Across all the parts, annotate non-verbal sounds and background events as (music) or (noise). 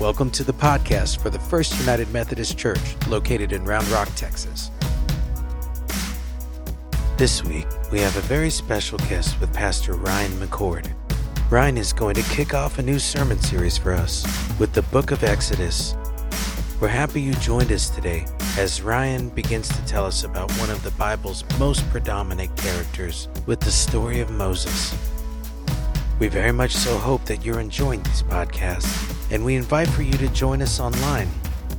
Welcome to the podcast for the First United Methodist Church located in Round Rock, Texas. This week, we have a very special guest with Pastor Ryan McCord. Ryan is going to kick off a new sermon series for us with the book of Exodus. We're happy you joined us today as Ryan begins to tell us about one of the Bible's most predominant characters with the story of Moses. We very much so hope that you're enjoying these podcasts, and we invite for you to join us online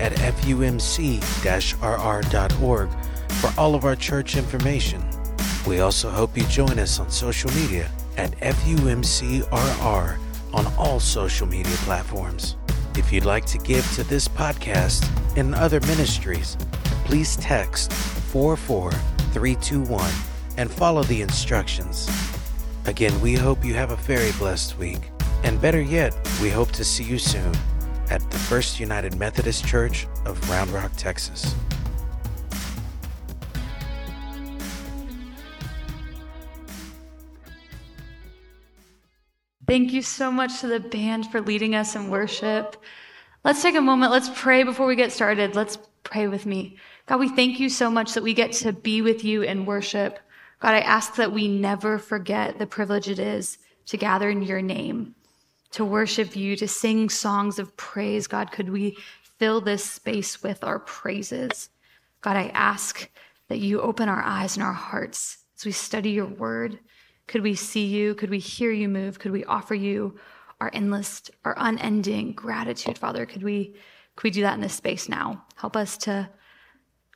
at fumc rr.org for all of our church information. We also hope you join us on social media at FUMCRR on all social media platforms. If you'd like to give to this podcast and other ministries, please text 44321 and follow the instructions. Again, we hope you have a very blessed week. And better yet, we hope to see you soon at the First United Methodist Church of Round Rock, Texas. Thank you so much to the band for leading us in worship. Let's take a moment. Let's pray before we get started. Let's pray with me. God, we thank you so much that we get to be with you in worship. God, I ask that we never forget the privilege it is to gather in your name, to worship you, to sing songs of praise. God, could we fill this space with our praises? God, I ask that you open our eyes and our hearts as we study your word. Could we see you? Could we hear you move? Could we offer you our endless, our unending gratitude, Father? Could we, could we do that in this space now? Help us to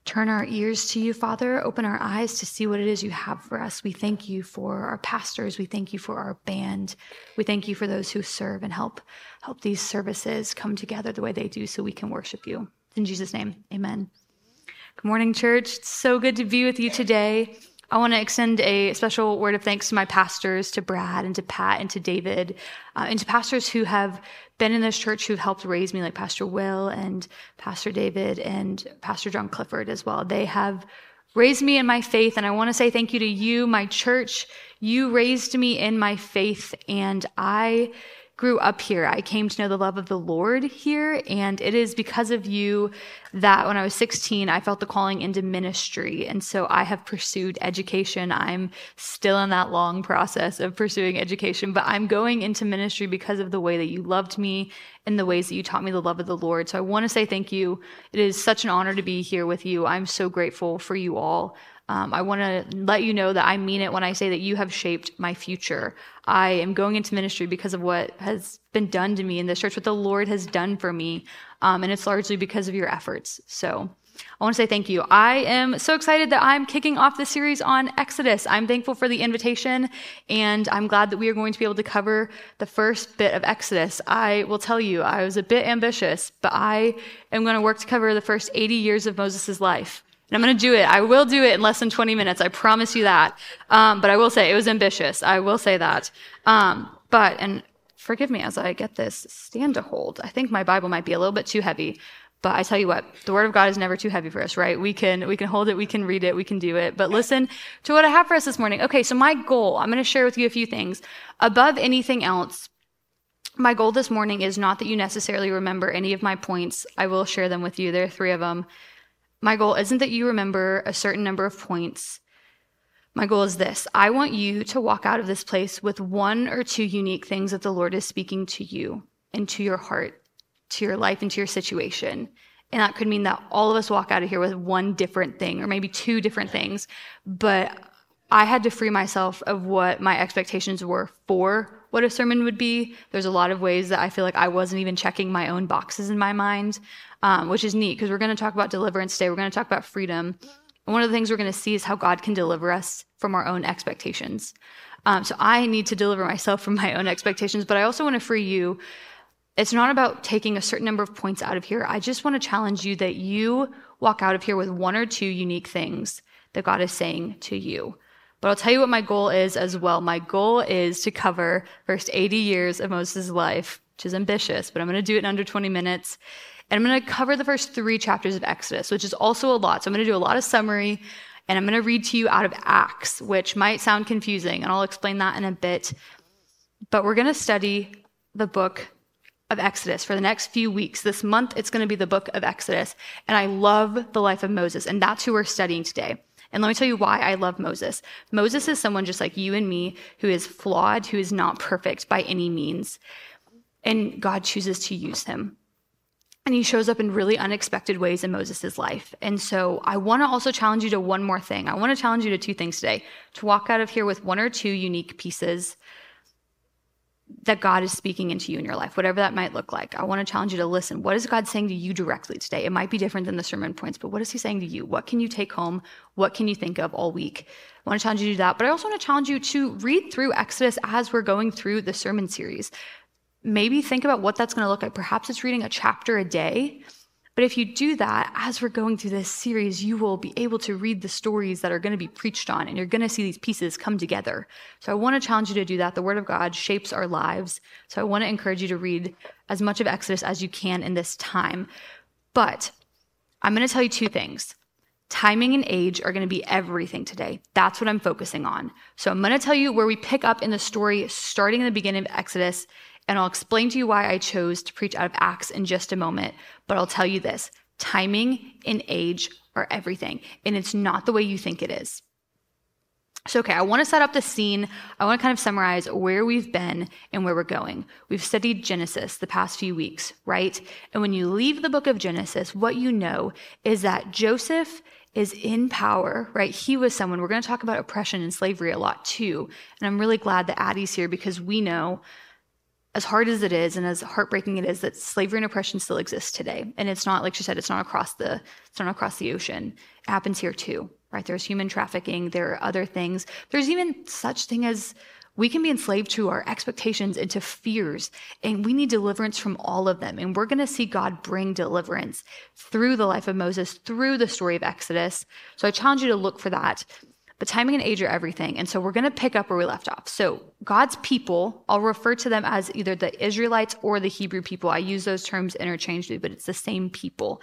turn our ears to you, Father. Open our eyes to see what it is you have for us. We thank you for our pastors. We thank you for our band. We thank you for those who serve and help help these services come together the way they do so we can worship you. In Jesus' name, amen. Good morning, church. It's so good to be with you today. I want to extend a special word of thanks to my pastors, to Brad and to Pat and to David, uh, and to pastors who have been in this church who've helped raise me, like Pastor Will and Pastor David and Pastor John Clifford as well. They have raised me in my faith, and I want to say thank you to you, my church. You raised me in my faith, and I grew up here. I came to know the love of the Lord here, and it is because of you that when I was 16, I felt the calling into ministry. And so I have pursued education. I'm still in that long process of pursuing education, but I'm going into ministry because of the way that you loved me and the ways that you taught me the love of the Lord. So I want to say thank you. It is such an honor to be here with you. I'm so grateful for you all. Um, I want to let you know that I mean it when I say that you have shaped my future. I am going into ministry because of what has been done to me in this church, what the Lord has done for me. Um, and it's largely because of your efforts. So I want to say thank you. I am so excited that I'm kicking off the series on Exodus. I'm thankful for the invitation, and I'm glad that we are going to be able to cover the first bit of Exodus. I will tell you, I was a bit ambitious, but I am going to work to cover the first 80 years of Moses' life. And I'm going to do it. I will do it in less than 20 minutes. I promise you that. Um, but I will say it was ambitious. I will say that. Um, but, and forgive me as I get this stand to hold. I think my Bible might be a little bit too heavy. But I tell you what, the word of God is never too heavy for us, right? We can, we can hold it, we can read it, we can do it. But listen to what I have for us this morning. Okay, so my goal, I'm going to share with you a few things. Above anything else, my goal this morning is not that you necessarily remember any of my points. I will share them with you. There are three of them. My goal isn't that you remember a certain number of points. My goal is this I want you to walk out of this place with one or two unique things that the Lord is speaking to you and to your heart, to your life, and to your situation. And that could mean that all of us walk out of here with one different thing or maybe two different things. But I had to free myself of what my expectations were for what a sermon would be. There's a lot of ways that I feel like I wasn't even checking my own boxes in my mind um, which is neat because we're going to talk about deliverance today. We're going to talk about freedom. And one of the things we're going to see is how God can deliver us from our own expectations. Um, so I need to deliver myself from my own expectations, but I also want to free you. It's not about taking a certain number of points out of here. I just want to challenge you that you walk out of here with one or two unique things that God is saying to you. But I'll tell you what my goal is as well. My goal is to cover first 80 years of Moses' life, which is ambitious, but I'm going to do it in under 20 minutes. And I'm going to cover the first three chapters of Exodus, which is also a lot. So I'm going to do a lot of summary and I'm going to read to you out of Acts, which might sound confusing, and I'll explain that in a bit. But we're going to study the book of Exodus for the next few weeks. This month, it's going to be the book of Exodus. And I love the life of Moses. And that's who we're studying today. And let me tell you why I love Moses. Moses is someone just like you and me who is flawed, who is not perfect by any means. And God chooses to use him. And he shows up in really unexpected ways in Moses' life. And so I want to also challenge you to one more thing. I want to challenge you to two things today to walk out of here with one or two unique pieces that God is speaking into you in your life, whatever that might look like. I want to challenge you to listen. What is God saying to you directly today? It might be different than the sermon points, but what is He saying to you? What can you take home? What can you think of all week? I want to challenge you to do that. But I also want to challenge you to read through Exodus as we're going through the sermon series maybe think about what that's going to look like. Perhaps it's reading a chapter a day. But if you do that, as we're going through this series, you will be able to read the stories that are going to be preached on, and you're going to see these pieces come together. So I want to challenge you to do that. The Word of God shapes our lives. So I want to encourage you to read as much of Exodus as you can in this time. But I'm going to tell you two things. Timing and age are going to be everything today. That's what I'm focusing on. So I'm going to tell you where we pick up in the story starting in the beginning of Exodus and I'll explain to you why I chose to preach out of Acts in just a moment. But I'll tell you this timing and age are everything, and it's not the way you think it is. So, okay, I want to set up the scene. I want to kind of summarize where we've been and where we're going. We've studied Genesis the past few weeks, right? And when you leave the book of Genesis, what you know is that Joseph is in power, right? He was someone, we're going to talk about oppression and slavery a lot too. And I'm really glad that Addie's here because we know as hard as it is and as heartbreaking it is that slavery and oppression still exists today. And it's not like she said it's not across the it's not across the ocean. It happens here too right? There's human trafficking. There are other things. There's even such thing as we can be enslaved to our expectations and to fears and we need deliverance from all of them. And we're going to see god bring deliverance through the life of moses through the story of exodus. So i challenge you to look for that but timing and age are everything. And so we're going to pick up where we left off. So God's people, I'll refer to them as either the Israelites or the Hebrew people. I use those terms interchangeably, but it's the same people.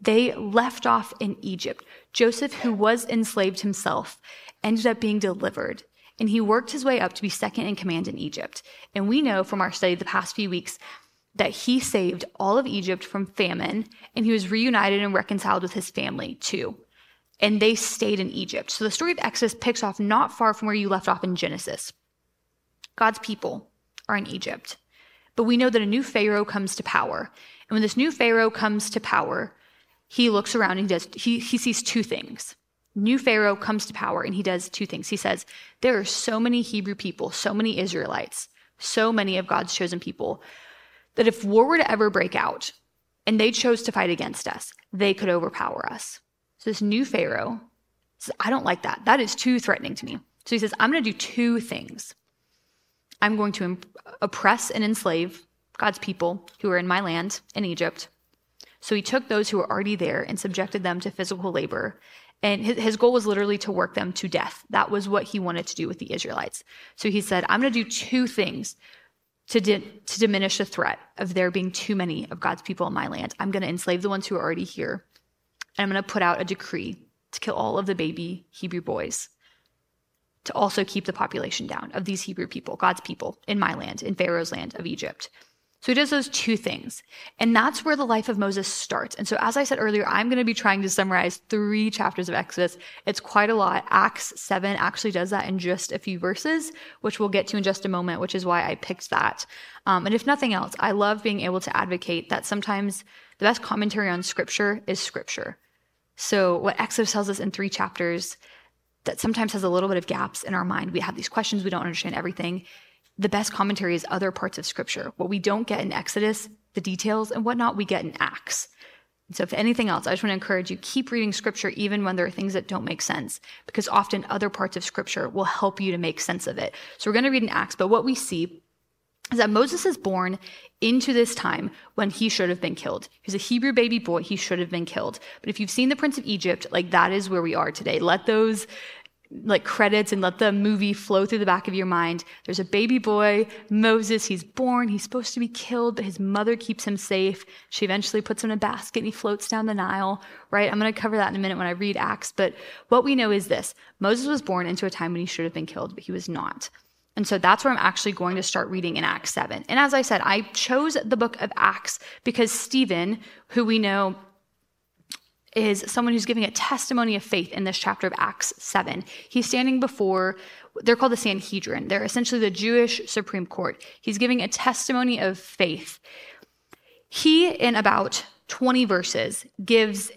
They left off in Egypt. Joseph, who was enslaved himself, ended up being delivered. And he worked his way up to be second in command in Egypt. And we know from our study the past few weeks that he saved all of Egypt from famine and he was reunited and reconciled with his family too and they stayed in Egypt. So the story of Exodus picks off not far from where you left off in Genesis. God's people are in Egypt. But we know that a new Pharaoh comes to power. And when this new Pharaoh comes to power, he looks around and he does he, he sees two things. New Pharaoh comes to power and he does two things. He says, There are so many Hebrew people, so many Israelites, so many of God's chosen people, that if war were to ever break out and they chose to fight against us, they could overpower us. So this new Pharaoh says, I don't like that. That is too threatening to me. So he says, I'm going to do two things. I'm going to imp- oppress and enslave God's people who are in my land in Egypt. So he took those who were already there and subjected them to physical labor. And his, his goal was literally to work them to death. That was what he wanted to do with the Israelites. So he said, I'm going to do two things to, di- to diminish the threat of there being too many of God's people in my land. I'm going to enslave the ones who are already here. And I'm going to put out a decree to kill all of the baby Hebrew boys, to also keep the population down of these Hebrew people, God's people, in my land, in Pharaoh's land of Egypt. So he does those two things. And that's where the life of Moses starts. And so, as I said earlier, I'm going to be trying to summarize three chapters of Exodus. It's quite a lot. Acts 7 actually does that in just a few verses, which we'll get to in just a moment, which is why I picked that. Um, and if nothing else, I love being able to advocate that sometimes the best commentary on scripture is scripture. So, what Exodus tells us in three chapters that sometimes has a little bit of gaps in our mind. We have these questions, we don't understand everything. The best commentary is other parts of scripture. What we don't get in Exodus, the details and whatnot, we get in Acts. So, if anything else, I just want to encourage you keep reading scripture even when there are things that don't make sense, because often other parts of scripture will help you to make sense of it. So, we're going to read in Acts, but what we see is that Moses is born into this time when he should have been killed. He's a Hebrew baby boy, he should have been killed. But if you've seen The Prince of Egypt, like that is where we are today. Let those like credits and let the movie flow through the back of your mind. There's a baby boy, Moses, he's born, he's supposed to be killed, but his mother keeps him safe. She eventually puts him in a basket and he floats down the Nile, right? I'm going to cover that in a minute when I read Acts, but what we know is this. Moses was born into a time when he should have been killed, but he was not. And so that's where I'm actually going to start reading in Acts 7. And as I said, I chose the book of Acts because Stephen, who we know is someone who's giving a testimony of faith in this chapter of Acts 7. He's standing before, they're called the Sanhedrin. They're essentially the Jewish Supreme Court. He's giving a testimony of faith. He, in about 20 verses, gives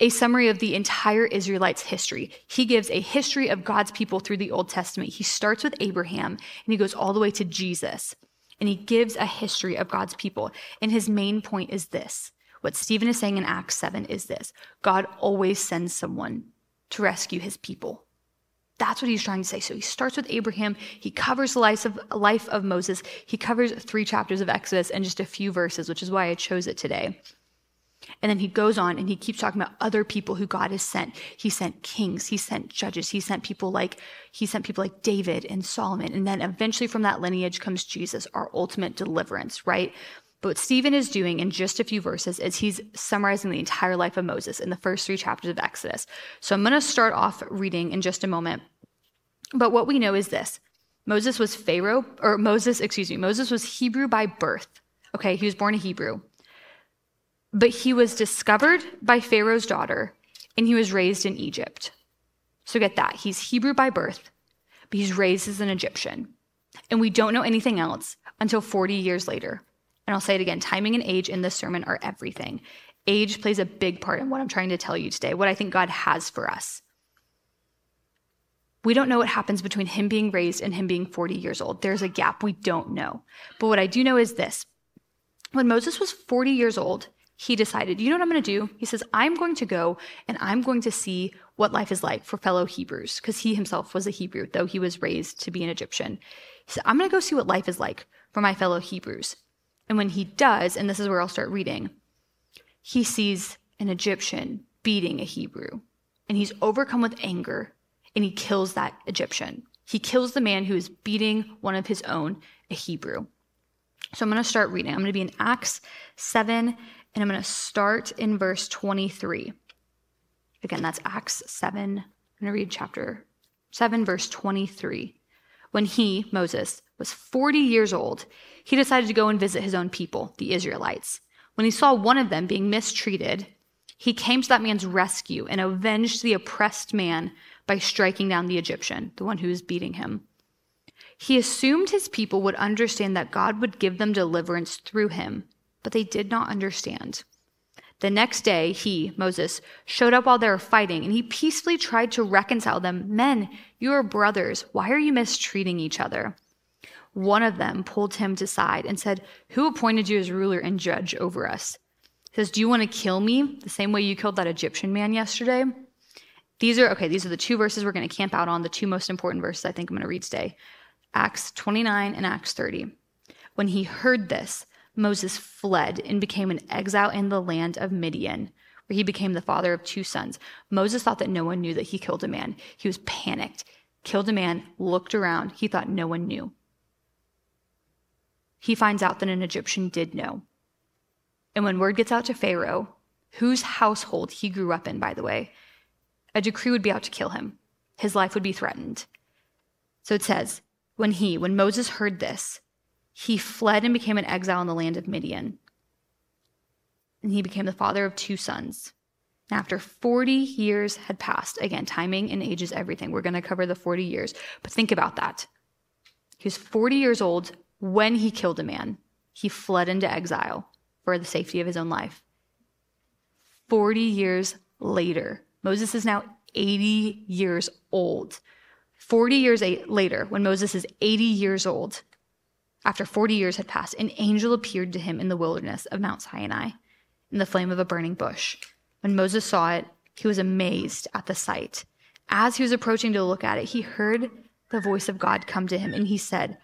a summary of the entire Israelites' history. He gives a history of God's people through the Old Testament. He starts with Abraham and he goes all the way to Jesus. And he gives a history of God's people. And his main point is this what Stephen is saying in Acts 7 is this God always sends someone to rescue his people. That's what he's trying to say. So he starts with Abraham. He covers the life of, life of Moses. He covers three chapters of Exodus and just a few verses, which is why I chose it today. And then he goes on and he keeps talking about other people who God has sent. He sent kings, he sent judges, he sent people like he sent people like David and Solomon. And then eventually from that lineage comes Jesus, our ultimate deliverance, right? But what Stephen is doing in just a few verses is he's summarizing the entire life of Moses in the first three chapters of Exodus. So I'm going to start off reading in just a moment. But what we know is this Moses was Pharaoh, or Moses, excuse me, Moses was Hebrew by birth. Okay, he was born a Hebrew. But he was discovered by Pharaoh's daughter and he was raised in Egypt. So get that. He's Hebrew by birth, but he's raised as an Egyptian. And we don't know anything else until 40 years later. And I'll say it again timing and age in this sermon are everything. Age plays a big part in what I'm trying to tell you today, what I think God has for us. We don't know what happens between him being raised and him being 40 years old. There's a gap we don't know. But what I do know is this when Moses was 40 years old, he decided, you know what I'm going to do? He says, I'm going to go and I'm going to see what life is like for fellow Hebrews, because he himself was a Hebrew, though he was raised to be an Egyptian. He said, I'm going to go see what life is like for my fellow Hebrews. And when he does, and this is where I'll start reading, he sees an Egyptian beating a Hebrew. And he's overcome with anger and he kills that Egyptian. He kills the man who is beating one of his own, a Hebrew. So I'm going to start reading. I'm going to be in Acts 7 and I'm going to start in verse 23. Again, that's Acts 7. I'm going to read chapter 7, verse 23. When he, Moses, was 40 years old, he decided to go and visit his own people, the Israelites. When he saw one of them being mistreated, he came to that man's rescue and avenged the oppressed man by striking down the Egyptian, the one who was beating him. He assumed his people would understand that God would give them deliverance through him but they did not understand. The next day, he, Moses, showed up while they were fighting, and he peacefully tried to reconcile them. Men, you are brothers. Why are you mistreating each other? One of them pulled him to side and said, Who appointed you as ruler and judge over us? He says, Do you want to kill me the same way you killed that Egyptian man yesterday? These are, okay, these are the two verses we're going to camp out on, the two most important verses I think I'm going to read today Acts 29 and Acts 30. When he heard this, Moses fled and became an exile in the land of Midian, where he became the father of two sons. Moses thought that no one knew that he killed a man. He was panicked, killed a man, looked around. He thought no one knew. He finds out that an Egyptian did know. And when word gets out to Pharaoh, whose household he grew up in, by the way, a decree would be out to kill him. His life would be threatened. So it says, when he, when Moses heard this, he fled and became an exile in the land of Midian. And he became the father of two sons. And after 40 years had passed, again, timing and age is everything. We're going to cover the 40 years. But think about that. He was 40 years old when he killed a man. He fled into exile for the safety of his own life. 40 years later, Moses is now 80 years old. 40 years later, when Moses is 80 years old, after 40 years had passed, an angel appeared to him in the wilderness of Mount Sinai in the flame of a burning bush. When Moses saw it, he was amazed at the sight. As he was approaching to look at it, he heard the voice of God come to him, and he said,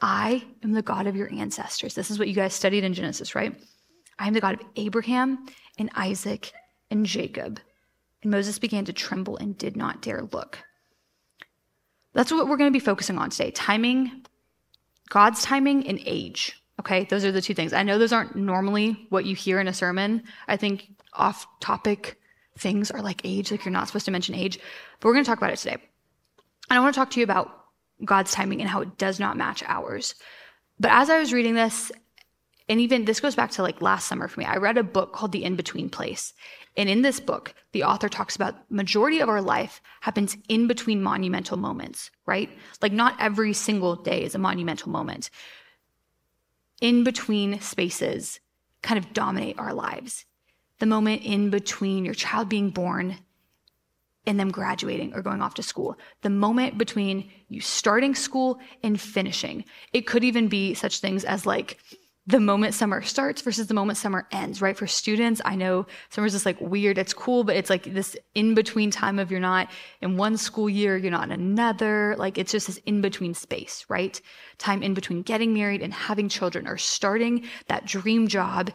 I am the God of your ancestors. This is what you guys studied in Genesis, right? I am the God of Abraham and Isaac and Jacob. And Moses began to tremble and did not dare look. That's what we're going to be focusing on today timing God's timing and age. Okay, those are the two things. I know those aren't normally what you hear in a sermon. I think off topic things are like age, like you're not supposed to mention age, but we're going to talk about it today. And I want to talk to you about God's timing and how it does not match ours. But as I was reading this, and even this goes back to like last summer for me, I read a book called The In Between Place. And in this book, the author talks about majority of our life happens in between monumental moments, right? Like not every single day is a monumental moment. In between spaces kind of dominate our lives. The moment in between your child being born and them graduating or going off to school. The moment between you starting school and finishing. It could even be such things as like the moment summer starts versus the moment summer ends, right? For students, I know summer's just like weird. It's cool, but it's like this in between time of you're not in one school year, you're not in another. Like it's just this in between space, right? Time in between getting married and having children or starting that dream job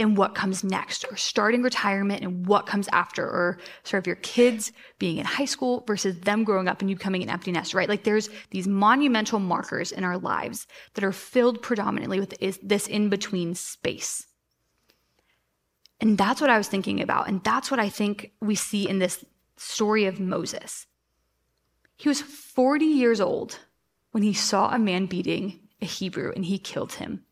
and what comes next, or starting retirement and what comes after, or sort of your kids being in high school versus them growing up and you becoming an empty nest, right? Like there's these monumental markers in our lives that are filled predominantly with this in between space. And that's what I was thinking about. And that's what I think we see in this story of Moses. He was 40 years old when he saw a man beating a Hebrew and he killed him.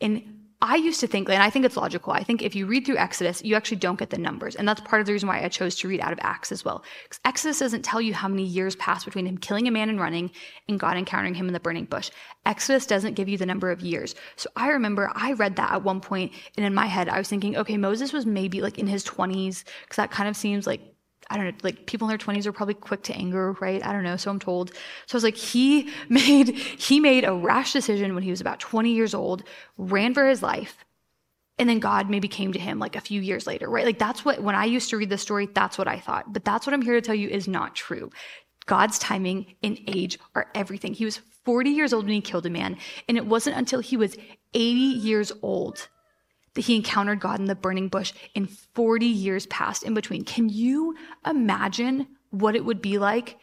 And I used to think, and I think it's logical. I think if you read through Exodus, you actually don't get the numbers. And that's part of the reason why I chose to read out of Acts as well. Because Exodus doesn't tell you how many years passed between him killing a man and running and God encountering him in the burning bush. Exodus doesn't give you the number of years. So I remember I read that at one point, and in my head, I was thinking, okay, Moses was maybe like in his 20s, because that kind of seems like I don't know, like people in their 20s are probably quick to anger, right? I don't know, so I'm told. So I was like, he (laughs) made he made a rash decision when he was about 20 years old, ran for his life, and then God maybe came to him like a few years later, right? Like that's what when I used to read this story, that's what I thought. But that's what I'm here to tell you is not true. God's timing and age are everything. He was 40 years old when he killed a man, and it wasn't until he was 80 years old that he encountered God in the burning bush in 40 years past in between. Can you imagine what it would be like?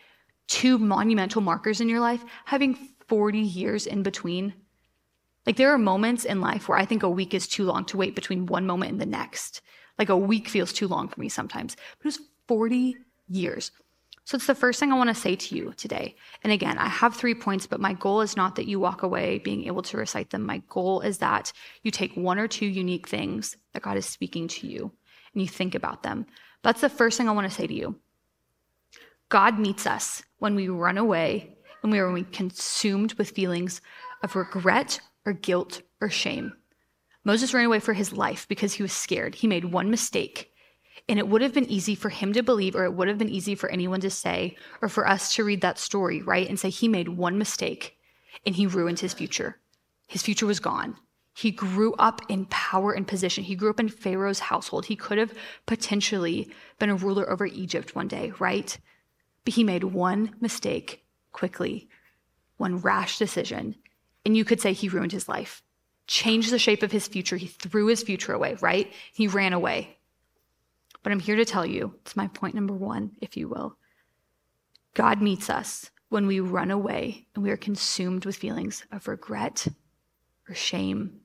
Two monumental markers in your life, having 40 years in between. Like there are moments in life where I think a week is too long to wait between one moment and the next. Like a week feels too long for me sometimes. But it was 40 years. So it's the first thing I want to say to you today. And again, I have three points, but my goal is not that you walk away being able to recite them. My goal is that you take one or two unique things that God is speaking to you and you think about them. That's the first thing I want to say to you. God meets us when we run away and we are consumed with feelings of regret or guilt or shame. Moses ran away for his life because he was scared. He made one mistake and it would have been easy for him to believe, or it would have been easy for anyone to say, or for us to read that story, right? And say he made one mistake and he ruined his future. His future was gone. He grew up in power and position. He grew up in Pharaoh's household. He could have potentially been a ruler over Egypt one day, right? But he made one mistake quickly, one rash decision. And you could say he ruined his life, changed the shape of his future. He threw his future away, right? He ran away. But I'm here to tell you it's my point number one, if you will. God meets us when we run away and we are consumed with feelings of regret or shame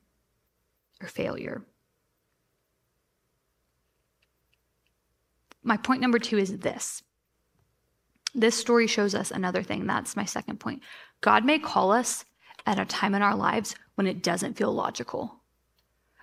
or failure. My point number two is this. This story shows us another thing. That's my second point. God may call us at a time in our lives when it doesn't feel logical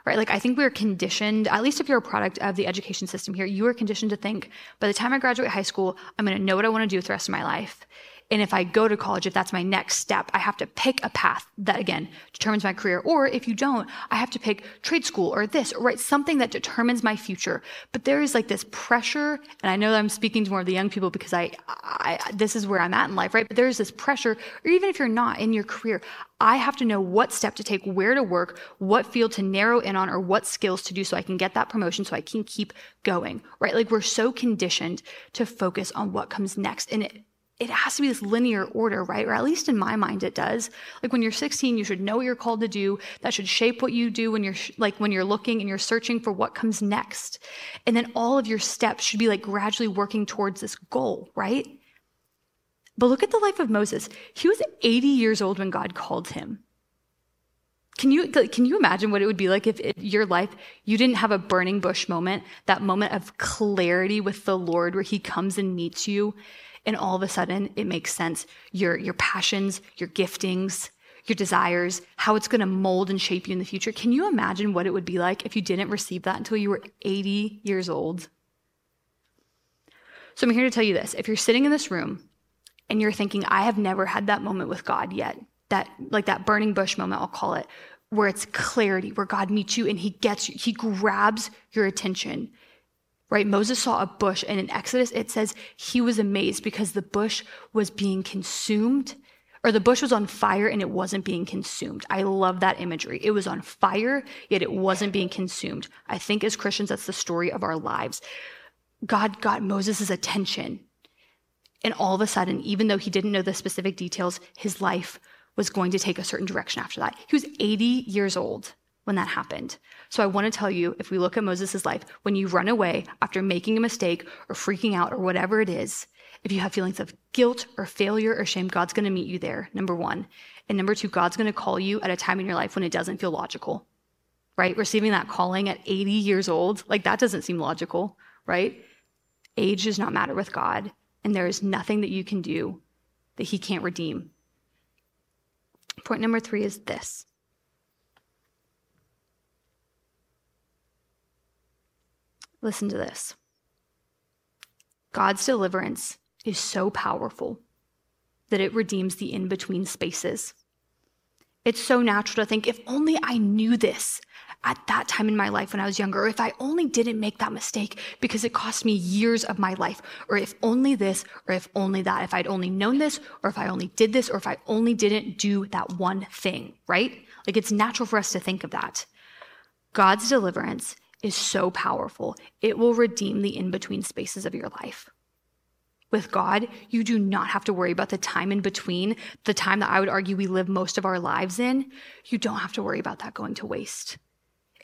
right? Like I think we're conditioned, at least if you're a product of the education system here, you are conditioned to think by the time I graduate high school, I'm going to know what I want to do with the rest of my life. And if I go to college, if that's my next step, I have to pick a path that again determines my career. Or if you don't, I have to pick trade school or this, or right, something that determines my future. But there is like this pressure, and I know that I'm speaking to more of the young people because I, I this is where I'm at in life, right? But there is this pressure, or even if you're not in your career, I have to know what step to take, where to work, what field to narrow in on, or what skills to do so I can get that promotion so I can keep going, right? Like we're so conditioned to focus on what comes next. And it, it has to be this linear order, right? Or at least in my mind, it does. Like when you're 16, you should know what you're called to do. That should shape what you do when you're like when you're looking and you're searching for what comes next. And then all of your steps should be like gradually working towards this goal, right? But look at the life of Moses. He was 80 years old when God called him. Can you, can you imagine what it would be like if in your life you didn't have a burning bush moment, that moment of clarity with the Lord where He comes and meets you, and all of a sudden it makes sense? Your, your passions, your giftings, your desires, how it's going to mold and shape you in the future. Can you imagine what it would be like if you didn't receive that until you were 80 years old? So I'm here to tell you this. If you're sitting in this room and you're thinking, I have never had that moment with God yet, that like that burning bush moment, I'll call it, where it's clarity, where God meets you and he gets you, he grabs your attention. Right? Moses saw a bush and in Exodus it says he was amazed because the bush was being consumed or the bush was on fire and it wasn't being consumed. I love that imagery. It was on fire, yet it wasn't being consumed. I think as Christians, that's the story of our lives. God got Moses' attention. And all of a sudden, even though he didn't know the specific details, his life was going to take a certain direction after that. He was 80 years old when that happened. So I want to tell you if we look at Moses' life, when you run away after making a mistake or freaking out or whatever it is, if you have feelings of guilt or failure or shame, God's going to meet you there, number one. And number two, God's going to call you at a time in your life when it doesn't feel logical, right? Receiving that calling at 80 years old, like that doesn't seem logical, right? Age does not matter with God, and there is nothing that you can do that He can't redeem. Point number three is this Listen to this God's deliverance is so powerful that it redeems the in between spaces. It's so natural to think, if only I knew this at that time in my life when I was younger, or if I only didn't make that mistake because it cost me years of my life, or if only this, or if only that, if I'd only known this, or if I only did this, or if I only didn't do that one thing, right? Like it's natural for us to think of that. God's deliverance is so powerful, it will redeem the in between spaces of your life. With God, you do not have to worry about the time in between, the time that I would argue we live most of our lives in. You don't have to worry about that going to waste.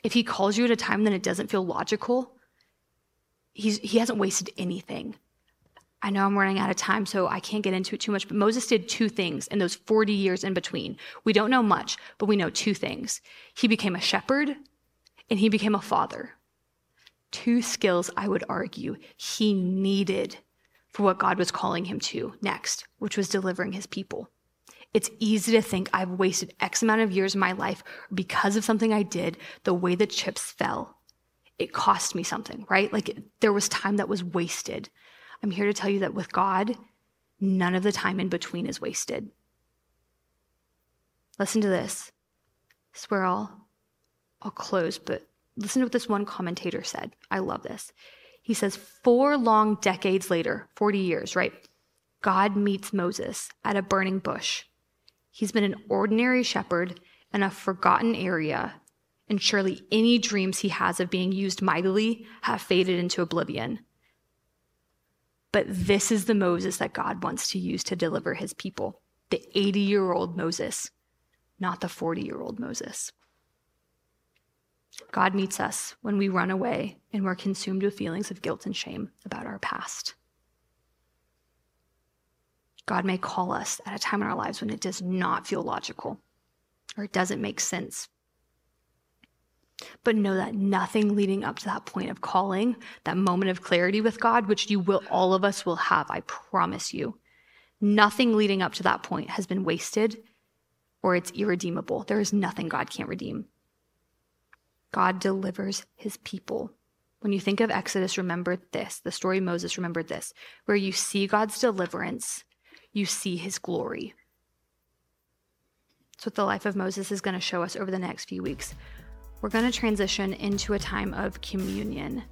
If He calls you at a time that it doesn't feel logical, he's, He hasn't wasted anything. I know I'm running out of time, so I can't get into it too much, but Moses did two things in those 40 years in between. We don't know much, but we know two things. He became a shepherd and he became a father. Two skills I would argue he needed for what God was calling him to next, which was delivering his people. It's easy to think I've wasted X amount of years of my life because of something I did, the way the chips fell. It cost me something, right? Like there was time that was wasted. I'm here to tell you that with God, none of the time in between is wasted. Listen to this. I swear I'll, I'll close, but listen to what this one commentator said. I love this. He says, four long decades later, 40 years, right? God meets Moses at a burning bush. He's been an ordinary shepherd in a forgotten area, and surely any dreams he has of being used mightily have faded into oblivion. But this is the Moses that God wants to use to deliver his people the 80 year old Moses, not the 40 year old Moses. God meets us when we run away and we're consumed with feelings of guilt and shame about our past. God may call us at a time in our lives when it does not feel logical or it doesn't make sense. But know that nothing leading up to that point of calling, that moment of clarity with God, which you will, all of us will have, I promise you, nothing leading up to that point has been wasted or it's irredeemable. There is nothing God can't redeem. God delivers his people. When you think of Exodus, remember this the story Moses, remember this where you see God's deliverance, you see his glory. That's what the life of Moses is going to show us over the next few weeks. We're going to transition into a time of communion.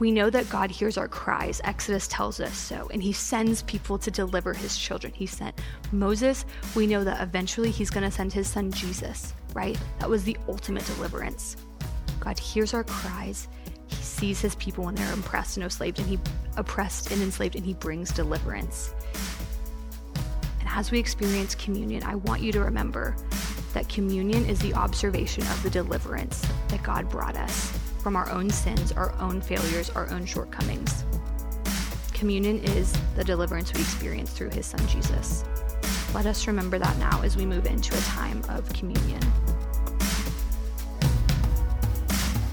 We know that God hears our cries. Exodus tells us so, and he sends people to deliver his children. He sent Moses. We know that eventually he's going to send his son Jesus right? That was the ultimate deliverance. God hears our cries. Sees his people when they're oppressed and enslaved, and he oppressed and enslaved, and he brings deliverance. And as we experience communion, I want you to remember that communion is the observation of the deliverance that God brought us from our own sins, our own failures, our own shortcomings. Communion is the deliverance we experience through his son Jesus. Let us remember that now as we move into a time of communion.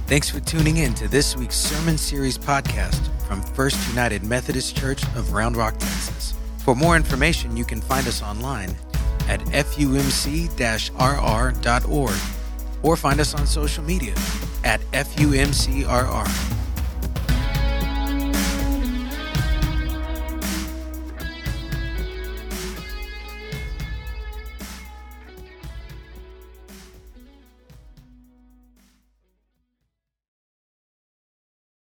Thanks for tuning in to this week's Sermon Series podcast from First United Methodist Church of Round Rock, Texas. For more information, you can find us online at fumc-rr.org or find us on social media at FUMCRR.